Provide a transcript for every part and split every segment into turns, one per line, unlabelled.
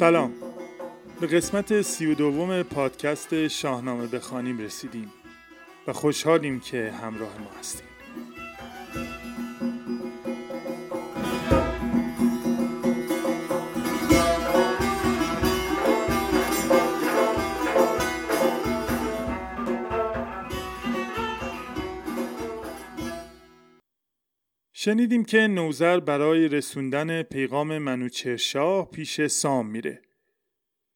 سلام. به قسمت سی و دوم پادکست شاهنامه بخوانیم رسیدیم و خوشحالیم که همراه ما هستیم. شنیدیم که نوزر برای رسوندن پیغام منوچهر شاه پیش سام میره.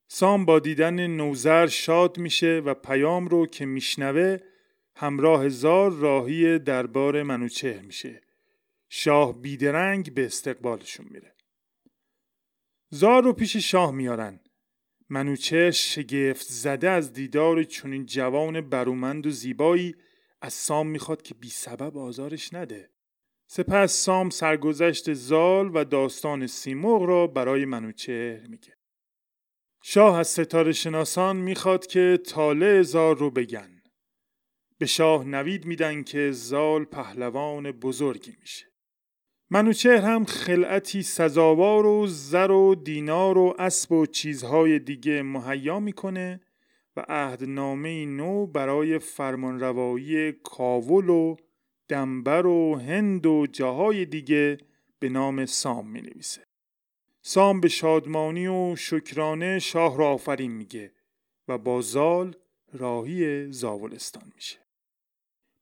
سام با دیدن نوزر شاد میشه و پیام رو که میشنوه همراه زار راهی دربار منوچهر میشه. شاه بیدرنگ به استقبالشون میره. زار رو پیش شاه میارن. منوچهر شگفت زده از دیدار چنین جوان برومند و زیبایی از سام می‌خواد که بی سبب آزارش نده. سپس سام سرگذشت زال و داستان سیمرغ را برای منوچهر میگه. شاه از ستاره شناسان می‌خواد که طالع زال رو بگن. به شاه نوید میدن که زال پهلوان بزرگی میشه. منوچهر هم خلعتی سزاوار و زر و دینار و اسب و چیزهای دیگه مهیا می‌کنه و عهدنامه نو برای فرمانروایی کاول و دنبر و هند و جاهای دیگه به نام سام می نویسه. سام به شادمانی و شکرانه شاه را آفرین میگه و با زال راهی زاولستان میشه.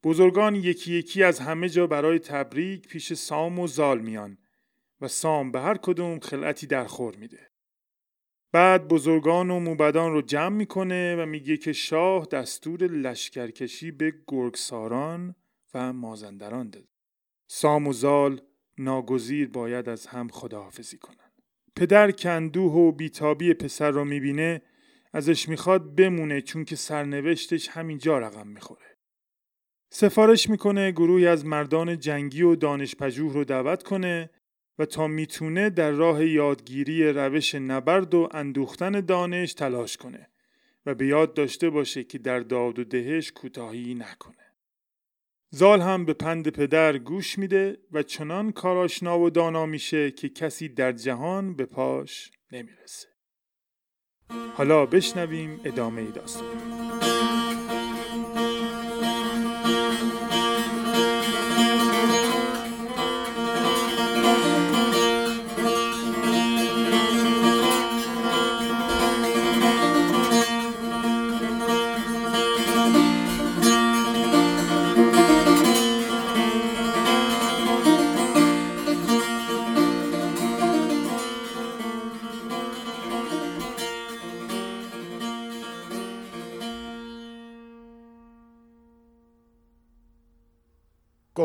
بزرگان یکی یکی از همه جا برای تبریک پیش سام و زال میان و سام به هر کدوم خلعتی در خور میده. بعد بزرگان و موبدان رو جمع می‌کنه و میگه که شاه دستور لشکرکشی به گرگساران و مازندران داد. سام و زال ناگزیر باید از هم خداحافظی کنند. پدر کندوه و بیتابی پسر را می‌بینه ازش می‌خواد بمونه چون که سرنوشتش همینجا رقم می‌خوره. سفارش می‌کنه گروهی از مردان جنگی و دانش پژوه رو دعوت کنه و تا می‌تونه در راه یادگیری روش نبرد و اندوختن دانش تلاش کنه و به یاد داشته باشه که در داد و دهش کوتاهی نکنه. زال هم به پند پدر گوش میده و چنان کاراشنا و دانا میشه که کسی در جهان به پاش نمی‌رسه. حالا بشنویم ادامه داستان.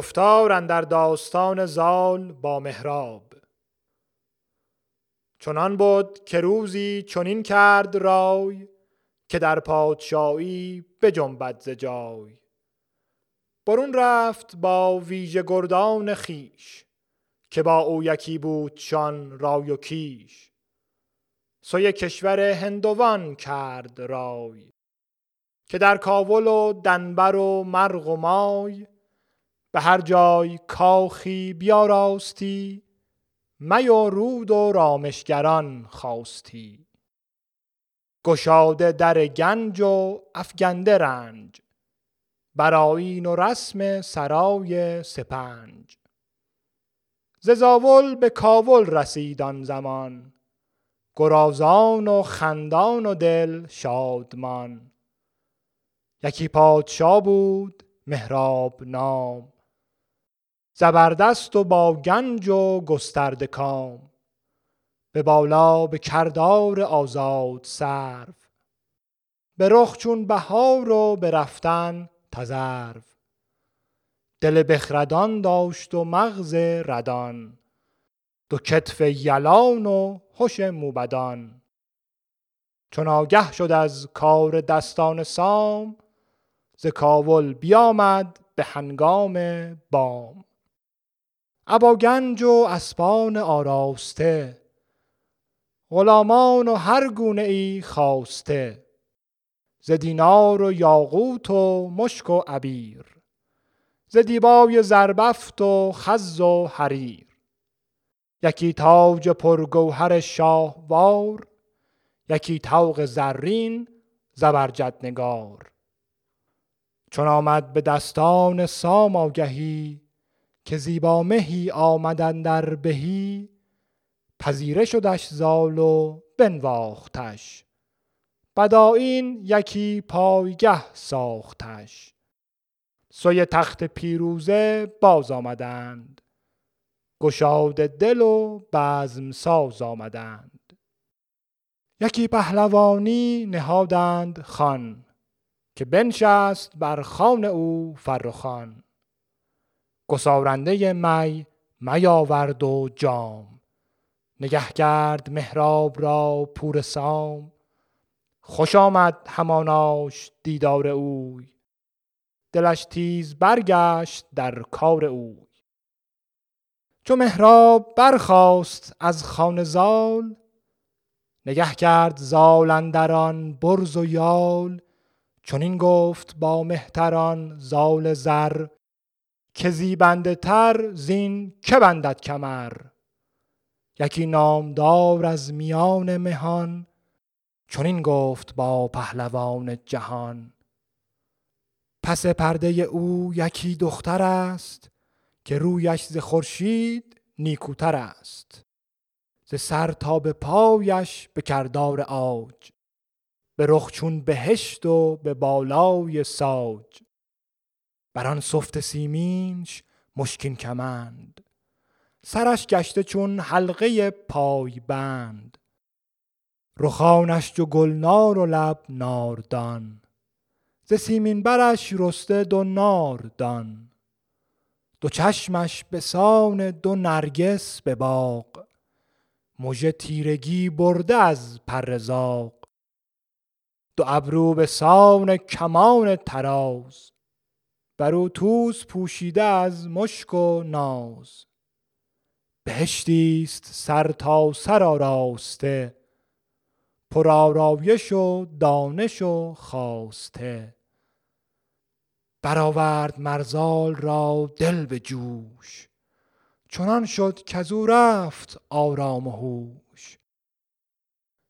گفتار در داستان زال با مهراب چنان بود که روزی چنین کرد رای که در پادشاهی بجنبد ز جای. برون رفت با ویژه گردان خیش که با او یکی بودشان رای و کیش. سوی کشور هندوان کرد رای که در کاول و دنبر و مرغ و مای به هر جای کاخی بیاراستی می و رود و رامشگران خواستی. گشاده در گنج و افگنده رنج برایین و رسم سرای سپنج. ز زاول به کاول رسید زمان گرازان و خندان و دل شادمان. یکی پادشاه بود مهراب نام. زبردست و با گنج و گسترده کام. به بالا به کردار آزاد سرو. به رخ چون بهار و به رفتن تزرو دل بخردان داشت و مغز ردان. دو کتف یلان و خوش موبدان. چون آگه شد از کار دستان سام ز کاول بیامد به هنگام بام. ابا گنج و اسپان آراسته غلامان و هر گونه ای خواسته ز دینار و یاقوت و مشک و عبیر ز دیبای زربفت و خز و حریر. یکی تاج پرگوهر شاهوار یکی طوق زرین زبرجد نگار. چون آمد به دستان سام آگهی که زیبا مهی آمدن در بهی پذیره شدش زال و بنواختش. بدایین یکی پایگه ساختش. سوی تخت پیروزه باز آمدند. گشاد دل و بزم ساز آمدند. یکی پهلوانی نهادند خان که بنشست بر خان او فرخان. گسارنده می می آورد و جام. نگه کرد مهراب را پور سام. خوش آمد هماناش دیدار اوی. دلش تیز برگشت در کار اوی. چو مهراب برخاست از خان زال نگه کرد زال اندران برز و یال. چنین گفت با مهتران زال زر که زیبنده تر زین که بندد کمر؟ یکی نامدار از میان مهان چنین گفت با پهلوان جهان. پس پرده او یکی دختر است که رویش ز خورشید نیکوتر است. ز سر تا به پایش به کردار آج به رخ چون بهشت و به بالای ساج. بر آن سفت سیمینش مشکین کمند. سرش گشته چون حلقه پای بند. رخانش جو گلنار و لب ناردان. ز سیمین برش رسته دو ناردان. دو چشمش به سان دو نرگس به باغ. مژه تیرگی برده از پر زاغ. دو ابرو به سان کمان طراز. بر او توز پوشیده از مشک و ناز. بهشتی است سر تا سر آراسته پر آرایش و دانش و خواسته. برآورد مر زال را دل به جوش چنان شد کز او رفت آرام و هوش.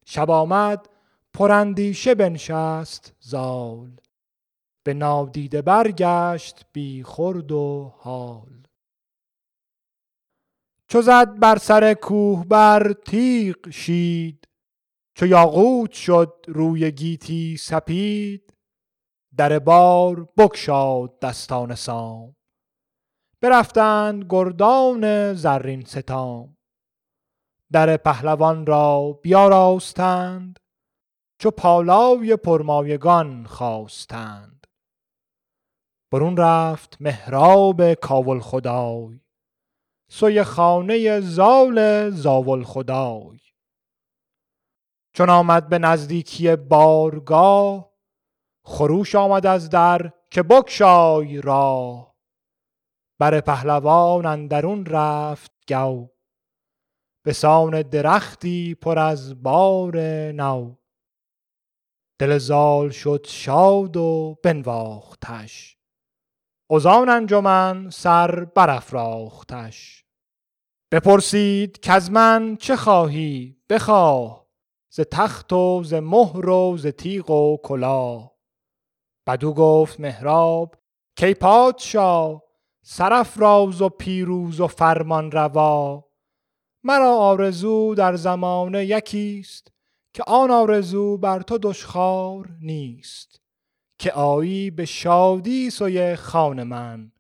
شب آمد پراندیشه بنشست زال. به نادیده برگشت بی خورد و حال. چو زد بر سر کوه بر تیغ شید چو یاقوت شد روی گیتی سپید در بار بگشاد دستان سام. برفتند گردان زرین ستام در پهلوان را بیاراستند چو پالای پرمایگان خواستند. برون رفت مهراب کاول خدای سوی خانه زال زاول خدای چون آمد به نزدیکی بارگاه خروش آمد از در که بگشای راه. بر پهلوان اندرون رفت گو به سان درختی پر از بار نو. دل زال شد شاد و بنواختش. غزان انجمن سر برافراختش. بپرسید کز من چه خواهی؟ بخواه. ز تخت و ز مهر و ز تیغ و کلاه. بدو گفت مهراب کای پادشاه؟ سرافراز و پیروز و فرمان روا. مرا آرزو در زمانه یکی است که آن آرزو بر تو دشخوار نیست. که آیی به شادی سوی خان من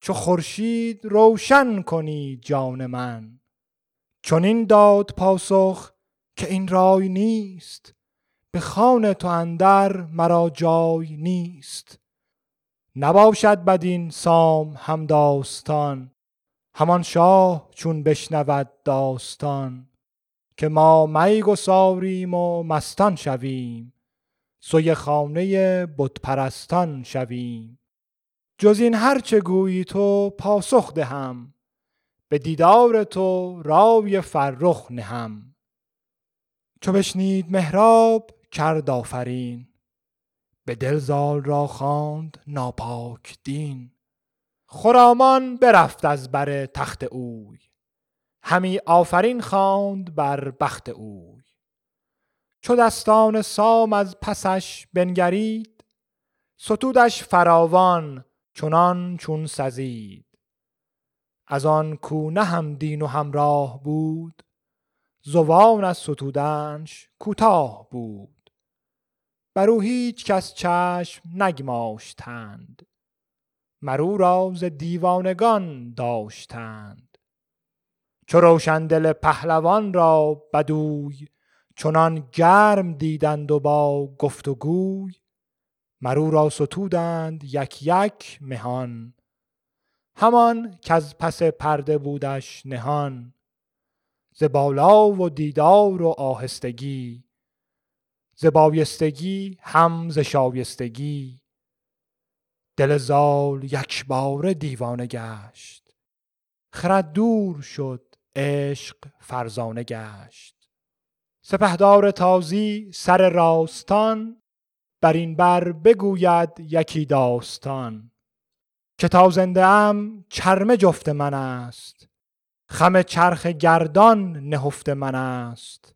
چو خورشید روشن کنی جان من. چنین داد پاسخ که این رای نیست به خان تو اندر مرا جای نیست. نباشد بدین سام هم داستان همان شاه چون بشنود داستان که ما می گساریم و مستان شویم. سوی خانه بتپرستان شویم. جز این هرچه گویی تو پاسخ دهم. به دیدار تو رای فرخ نهم. چو بشنید مهراب کرد آفرین. به دل زال را خواند ناپاک دین. خرامان برفت از بر تخت اوی. همی آفرین خواند بر بخت اوی. چو دستان سام از پسش بنگرید ستودش فراوان چنان چون سزید. از آن کو نه هم دین و همراه بود زوان از ستودنش کوتاه بود. بر او هیچ کس چشم نگماشتند مرو را ز دیوانگان داشتند. چو روشندل پهلوان را بدوی چنان گرم دیدند و با گفت و گوی مرو را ستودند یک یک مهان. همان از پس پرده بودش نهان. ز بالا و دیدار و آهستگی. ز بایستگی هم ز شایستگی. دل زال یک بار دیوانه گشت. خرد دور شد عشق فرزانه گشت. سپهدار تازی سر راستان بر این بر بگوید یکی داستان. که تا زنده ام چرم جفت من است خم چرخ گردان نهفته من است.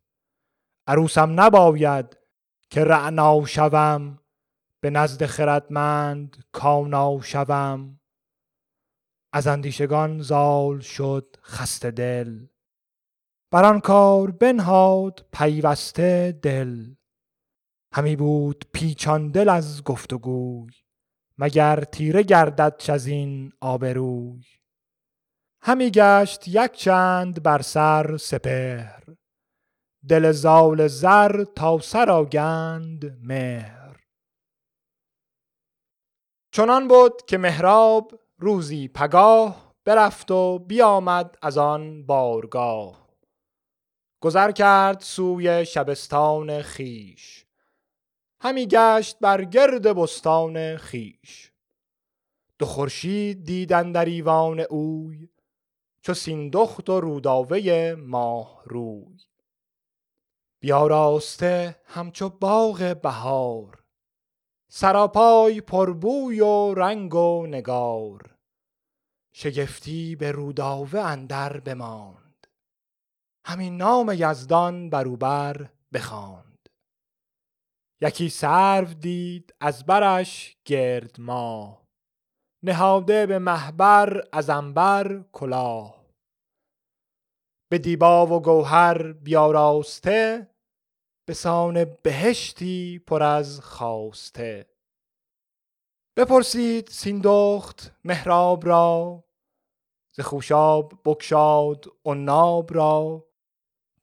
عروسم نباید که رعنا شوم به نزد خردمند کانا شوم. از اندیشگان زال شد خسته دل. بر آن کار بنهاد پیوسته دل. همی بود پیچان دل از گفت و گوی مگر تیره گردد از این آبروی. همی گشت یک چند بر سر سپهر دل زال زر تا سر آگند مهر. چنان بود که مهراب روزی پگاه برفت و بیامد از آن بارگاه. گذر کرد سوی شبستان خیش همی گشت بر گرد بستان خیش دو خورشید دیدن در ایوان اوی چو سیندخت و روداوه ماه روی. بیاراسته همچو باغ بهار سراپای پربوی و رنگ و نگار. شگفتی به روداوه اندر بماند همین نام یزدان بروبر بخواند. یکی سرو دید از برش گرد ماه. نهاده به محبر از انبر کلاه. به دیبا و گوهر بیاراسته به سان بهشتی پر از خواسته بپرسید سیندخت مهراب را ز خوشاب بگشاد عناب را.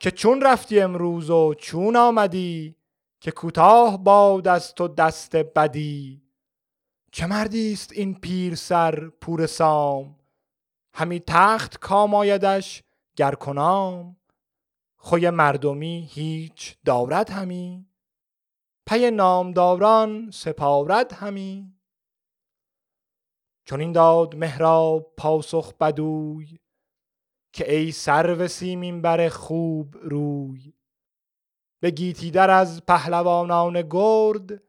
که چون رفتی امروز و چون آمدی که کوتاه باد از تو دست بدی. چه مردی است این پیر سر پور سام؟ همی تخت کام آیدش گر کنام. خوی مردمی هیچ دارد همی. پی نامداران سپارد همی. چون این داد مهراب پاسخ بدوی که ای سرو سیمین بر خوب روی. به گیتی در از پهلوانان گرد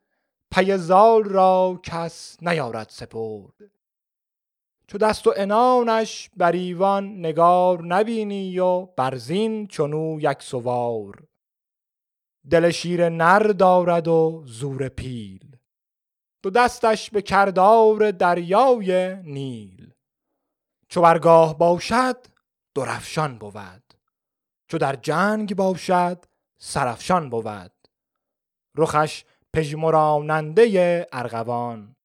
پی زال را کس نیارد سپرد. چو دست و انانش بر ایوان نگار نبینی و برزین چونو یک سوار. دل شیر نر دارد و زور پیل. دو دستش به کردار دریای نیل. چو برگاه باشد درفشان بود. چو در جنگ باشد سرفشان بود. رخش پژمراننده ارغوان.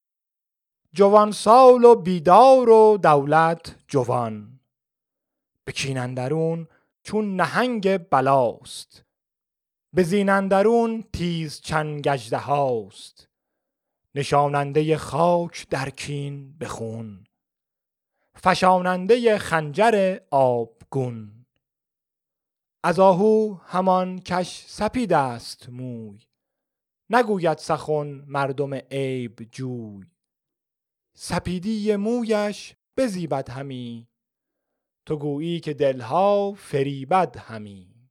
جوان سال و بیدار و دولت جوان. به کین چون نهنگ بلاست. به زین تیز چنگ هاست نشاننده خاک در کین بخون. فشاننده خنجر آبگون. از آهو همان کش سپید است موی. نگوید سخن مردم عیب جوی. سپیدی مویش بزیبد همی. تو گویی که دلها فریبد همی.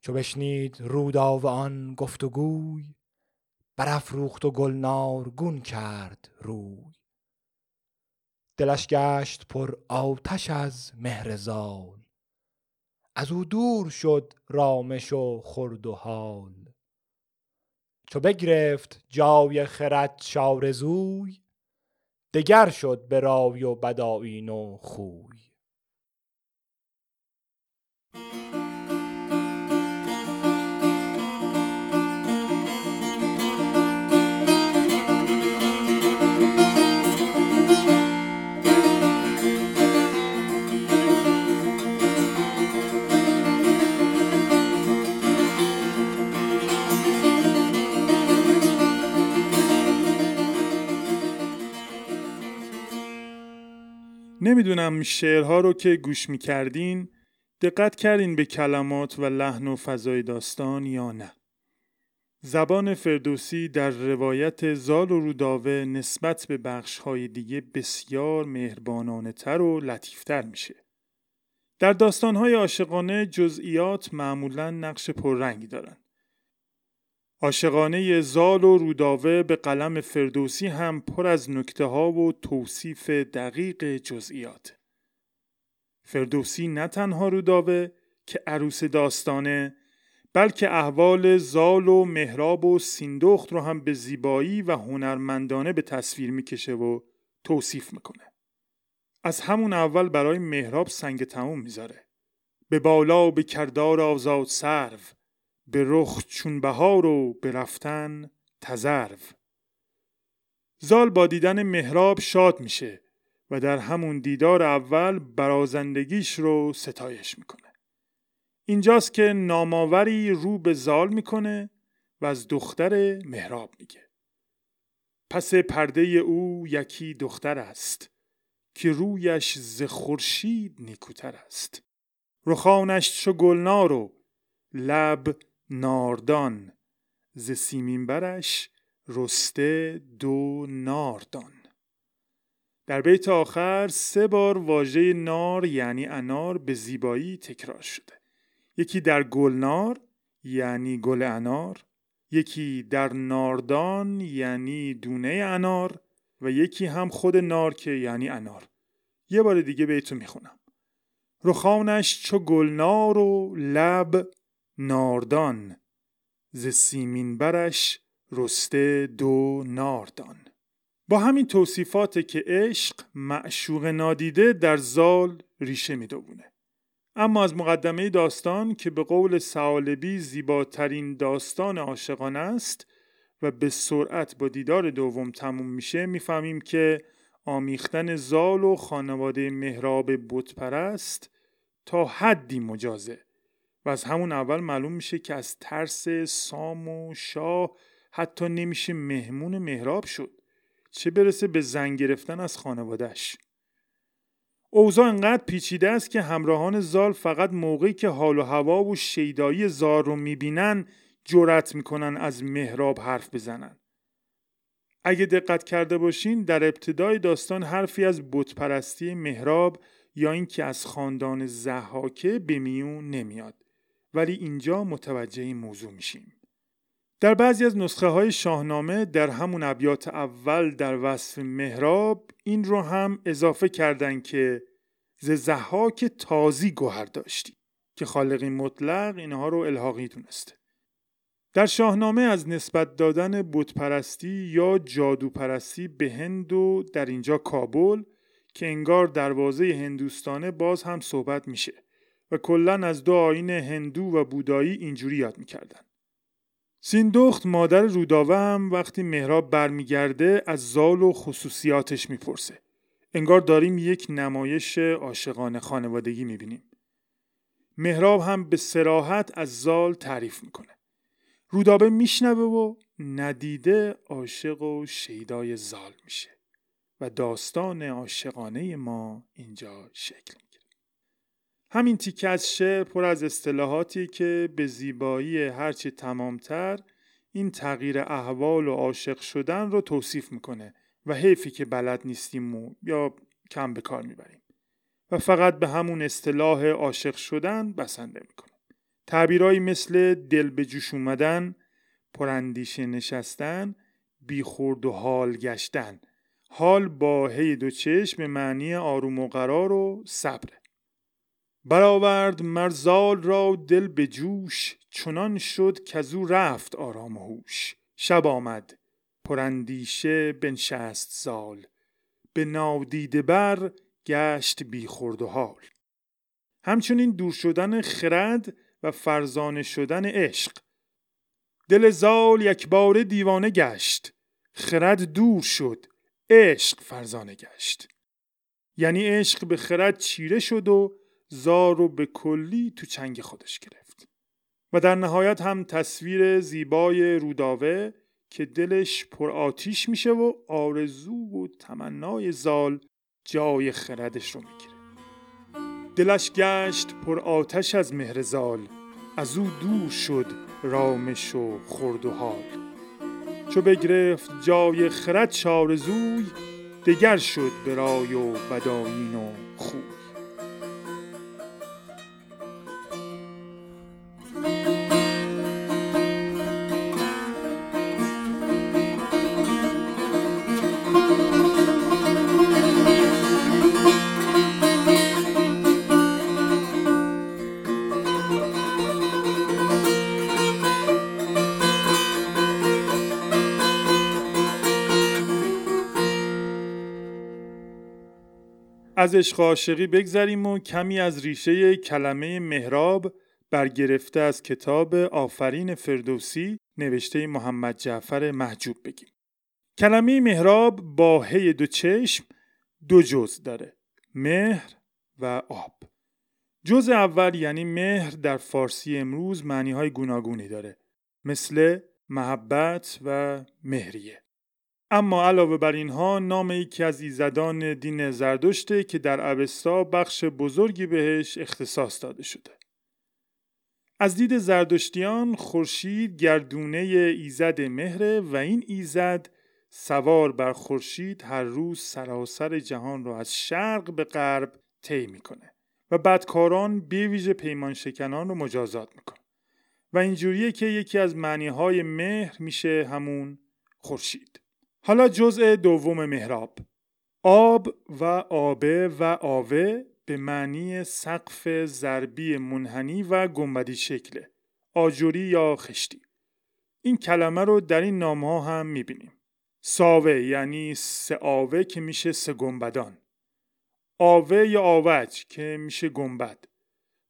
چو بشنید روداو آن گفت و گوی برافروخت و گلنار گون کرد روی. دلش گشت پر آتش از مهر زال. از او دور شد رامش و خورد و حال. چو بگرفت جای خرد شارزوی دگر شد به رای و بدایین و خوی.
نمی‌دونم شعرها رو که گوش می‌کردین دقت کردین به کلمات و لحن و فضای داستان یا نه زبان فردوسی در روایت زال و روداوه نسبت به بخشهای دیگه بسیار مهربانانه تر و لطیفتر میشه. در داستانهای عاشقانه جزئیات معمولا نقش پررنگی دارن. عاشقانه زال و روداوه به قلم فردوسی هم پر از نکته ها و توصیف دقیق جزئیات. فردوسی نه تنها روداوه که عروس داستانه بلکه احوال زال و مهراب و سیندخت رو هم به زیبایی و هنرمندانه به تصویر می‌کشه و توصیف می‌کنه. از همون اول برای مهراب سنگ تموم می‌ذاره. به بالا و به کردار آزاد سرو به رخ چون بهار و به رفتن تزرو زال با دیدن مهراب شاد میشه و در همون دیدار اول برازندگیش رو ستایش می‌کنه. اینجاست که ناماوری رو به زال می‌کنه و از دختر مهراب میگه. پس پرده او یکی دختر است که رویش ز خورشید نیکوتر است. رخانش چو گلنار و لب ناردان. ز سیمین برش رسته دو ناردان. در بیت آخر سه بار واژه نار یعنی انار به زیبایی تکرار شده. یکی در گلنار یعنی گل انار یکی در ناردان یعنی دونه انار و یکی هم خود نار که یعنی انار. یه بار دیگه بیتو می‌خونم. رخانش چو گلنار و لب ناردان. ز سیمین برش رسته دو ناردان. با همین توصیفات که عشق معشوق نادیده در زال ریشه می‌دونه اما از مقدمه داستان که به قول سالبی زیباترین داستان عاشقانه است و به سرعت با دیدار دوم تموم میشه می‌فهمیم که آمیختن زال و خانواده مهراب بتپرست تا حدی مجازه. و از همون اول معلوم میشه که از ترس سام و شاه حتی نمیشه مهمون مهراب شد. چه برسه به زنگ گرفتن از خانوادهش اوضاع انقدر پیچیده است که همراهان زال فقط موقعی که حال و هوا و شیدایی زار رو می‌بینن جرأت می‌کنن از مهراب حرف بزنن. اگه دقت کرده باشین در ابتدای داستان حرفی از بتپرستی مهراب یا اینکه از خاندان زحاکه به میون نمیاد. ولی اینجا متوجه این موضوع میشیم. در بعضی از نسخه های شاهنامه در همون ابیات اول در وصف مهراب این رو هم اضافه کردن که ز زحاک تازی گوهر داشتی که خالقی مطلق اینها رو الحاقی دونسته. در شاهنامه از نسبت دادن بتپرستی یا جادوپرستی به هند و در اینجا کابل که انگار دروازه هندوستانه باز هم صحبت میشه. و کلا از دو آین هندو و بودایی اینجوری یاد می‌کردن. سیندخت مادر روداوه هم وقتی مهراب برمیگرده از زال و خصوصیاتش می‌پرسه. انگار داریم یک نمایش عاشقانه خانوادگی می‌بینیم. مهراب هم به سراحت از زال تعریف می‌کنه. رودابه میشنوه و ندیده عاشق و شیدای زال میشه و داستان عاشقانه ما اینجا شکل همین تیکه از شعر پر از اصطلاحاتی که به زیبایی هرچی تمامتر این تغییر احوال و عاشق شدن رو توصیف می‌کنه و حیفی که بلد نیستیم و یا کم به کار می‌بریم. و فقط به همون اصطلاح عاشق شدن بسنده می‌کنه. تعبیرهایی مثل دل به جوش اومدن پراندیشه نشستن بیخورد و حال گشتن. حال با هی دو چشم به معنی آروم و قرار و صبره برآورد مرزال را دل به جوش چنان شد که او رفت آرام و هوش. شب آمد پراندیشه بنشست سال به نادیده بر گشت بیخورد و حال. همچنین دور شدن خرد و فرزانه شدن عشق. دل زال یک بار دیوانه گشت. خرد دور شد عشق فرزانه گشت. یعنی عشق به خرد چیره شد و زار رو به کلی تو چنگ خودش گرفت. و در نهایت هم تصویر زیبای روداوه که دلش پر آتیش میشه و آرزو و تمنای زال جای خردش رو می‌گیره. دلش گشت پر آتش از مهر زال. از او دور شد رامش و خرد و حال. چو بگرفت جای خرد شارزوی دگر شد برای و بدایین و خوب از عشق عاشقی بگذریم و کمی از ریشه کلمه مهراب برگرفته از کتاب آفرین فردوسی نوشته محمد جعفر محجوب بگیم. کلمه مهراب با هی دو چشم دو جز داره. مهر و آب. جز اول یعنی مهر در فارسی امروز معنی های گوناگونی داره. مثل محبت و مهریه. اما علاوه بر اینها نام یکی از ایزدان دین زردشته که در اوستا بخش بزرگی بهش اختصاص داده شده. از دید زردشتیان خورشید گردونه ایزد مهره و این ایزد سوار بر خورشید هر روز سراسر جهان را از شرق به غرب طی می‌کنه و بدکاران بیویژه پیمان شکنان رو مجازات می‌کنه و اینجوریه که یکی از معنی های مهر میشه همون خورشید حالا جزء دوم محراب. آب و آبه و آوه به معنی سقف ضربی منحنی و گنبدی شکله. آجوری یا خشتی. این کلمه رو در این نام ها هم می‌بینیم. ساوه یعنی سه آوه که میشه سه گنبدان. آوه یا آوج که میشه گنبد.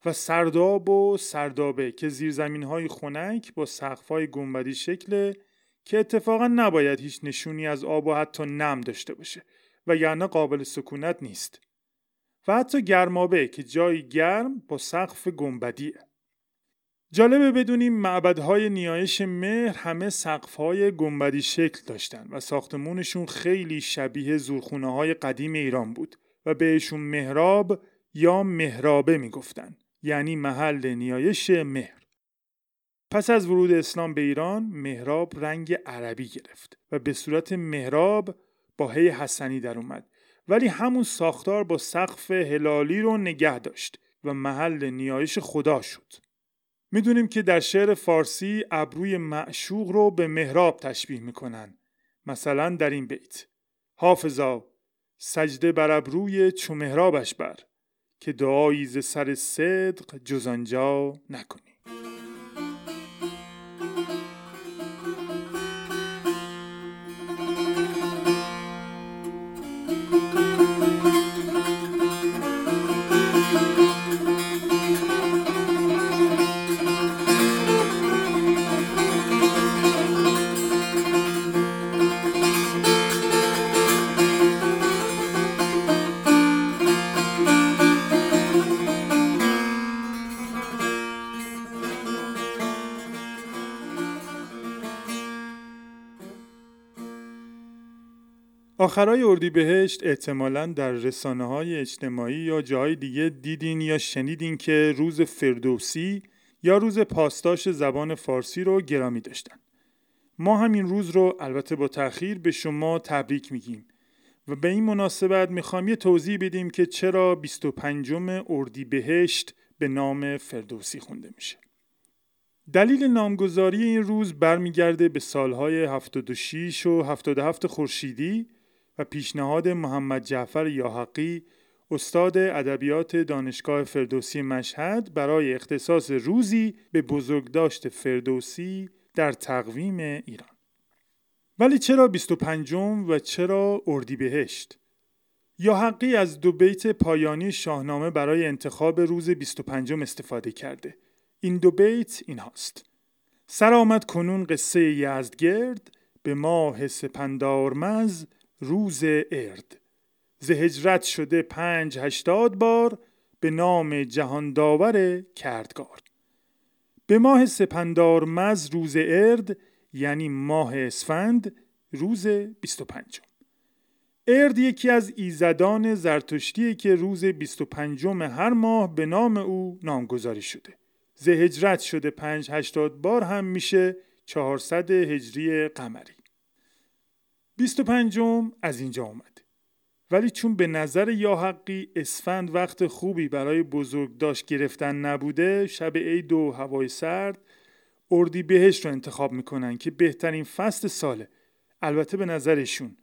و سرداب و سردابه که زیرزمین های خنک با سقف های گنبدی شکل که اتفاقا نباید هیچ نشونی از آب و حتی نم داشته باشه و یعنی قابل سکونت نیست. و حتی گرمابه که جایی گرم با سقف گنبدیه. جالبه بدونیم معبدهای نیایش مهر همه سقفهای گنبدی شکل داشتن و ساختمونشون خیلی شبیه زورخونه های قدیم ایران بود و بهشون مهراب یا مهرابه می‌گفتن یعنی محل نیایش مهر. پس از ورود اسلام به ایران مهراب رنگ عربی گرفت و به صورت مهراب با هی حسنی در اومد. ولی همون ساختار با سقف هلالی رو نگه داشت و محل نیایش خدا شد. می‌دونیم که در شعر فارسی ابروی معشوق رو به مهراب تشبیه می‌کنن. مثلا در این بیت. حافظا سجده بر ابروی چو مهرابش بر که دعایی ز سر صدق جز آنجا نکنی. آخرای اردیبهشت احتمالا در رسانه های اجتماعی یا جاهای دیگه دیدین یا شنیدین که روز فردوسی یا روز پاسداش زبان فارسی رو گرامی داشتن. ما همین روز رو البته با تأخیر به شما تبریک میگیم و به این مناسبت می‌خوام یه توضیح بدیم که چرا 25 اردیبهشت به نام فردوسی خونده میشه. دلیل نامگذاری این روز برمیگرده به سالهای 76 و 77 خورشیدی و پیشنهاد محمد جعفر یاحقی استاد ادبیات دانشگاه فردوسی مشهد برای اختصاص روزی به بزرگداشت فردوسی در تقویم ایران. ولی چرا 25 و چرا اردیبهشت؟ یا حقی از دو بیت پایانی شاهنامه برای انتخاب روز 25 استفاده کرده. این دو بیت این هاست. سر آمد کنون قصه یزدگرد به ماه سپندارمز روز ارد. ز هجرت شده پنج هشتاد بار به نام جهان داور کردگار. به ماه سپندارمز روز ارد یعنی ماه اسفند روز 25 ارد یکی از ایزدان زرتشتیه که روز 25 هر ماه به نام او نامگذاری شده. زهجرت شده 580 بار هم میشه 400 هجری قمری. 25 از اینجا اومده. ولی چون به نظر یا حقی اسفند وقت خوبی برای بزرگ داشت گرفتن نبوده شب عید و هوای سرد اردی بهش رو انتخاب می‌کنن که بهترین فصل ساله البته به نظرشون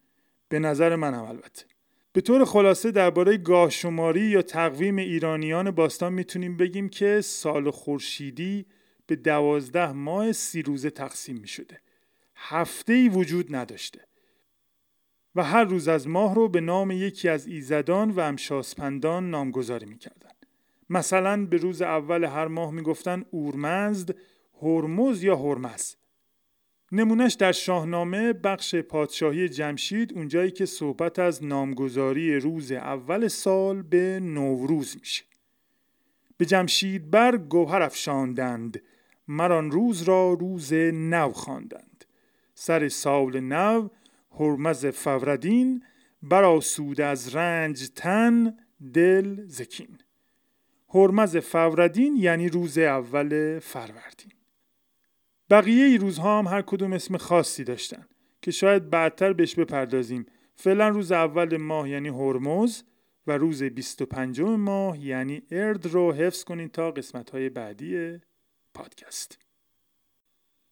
به نظر من هم البته به طور خلاصه درباره گاه شماری یا تقویم ایرانیان باستان می‌تونیم بگیم که سال خورشیدی به دوازده ماه سی روزه تقسیم می شده. هفته ای وجود نداشته. و هر روز از ماه رو به نام یکی از ایزدان و امشاسپندان نامگذاری می‌کردن. مثلا به روز اول هر ماه می‌گفتن اورمزد هرمز یا هرمز. نمونش در شاهنامه بخش پادشاهی جمشید اونجایی که صحبت از نامگذاری روز اول سال به نوروز میشه. به جمشید بر گوهر افشاندند. مران روز را روز نو خواندند. سر سال نو هرمز فوردین براسود از رنج تن دل زکین. هرمز فوردین یعنی روز اول فروردین. بقیه ای روزها هم هر کدوم اسم خاصی داشتن که شاید بعدتر بهش بپردازیم. فعلا روز اول ماه یعنی هرمز و روز 25 ماه یعنی ارد رو حفظ کنین تا قسمت های بعدی پادکست.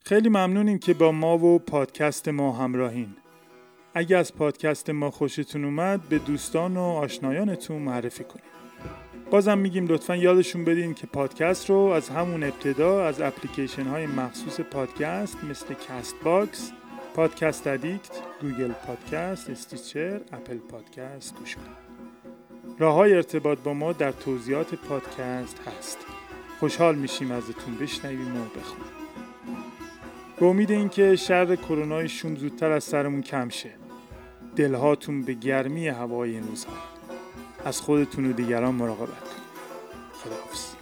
خیلی ممنونیم که با ما و پادکست ما همراهین. اگه از پادکست ما خوشتون اومد به دوستان و آشنایانتون معرفی کنید بازم میگیم لطفا یادشون بدین که پادکست رو از همون ابتدا از اپلیکیشن های مخصوص پادکست مثل Castbox، Podcast Addict، Google Podcast، Stitcher، Apple Podcast گوش کنید. راه های ارتباط با ما در توضیحات پادکست هست. خوشحال میشیم ازتون بشنویم و بخونیم. به امید اینکه شر کرونای شوم زودتر از سرمون کم شه. دلهاتون به گرمی هوای این روزها. از خودتون و دیگران مراقبت کنید خداحافظ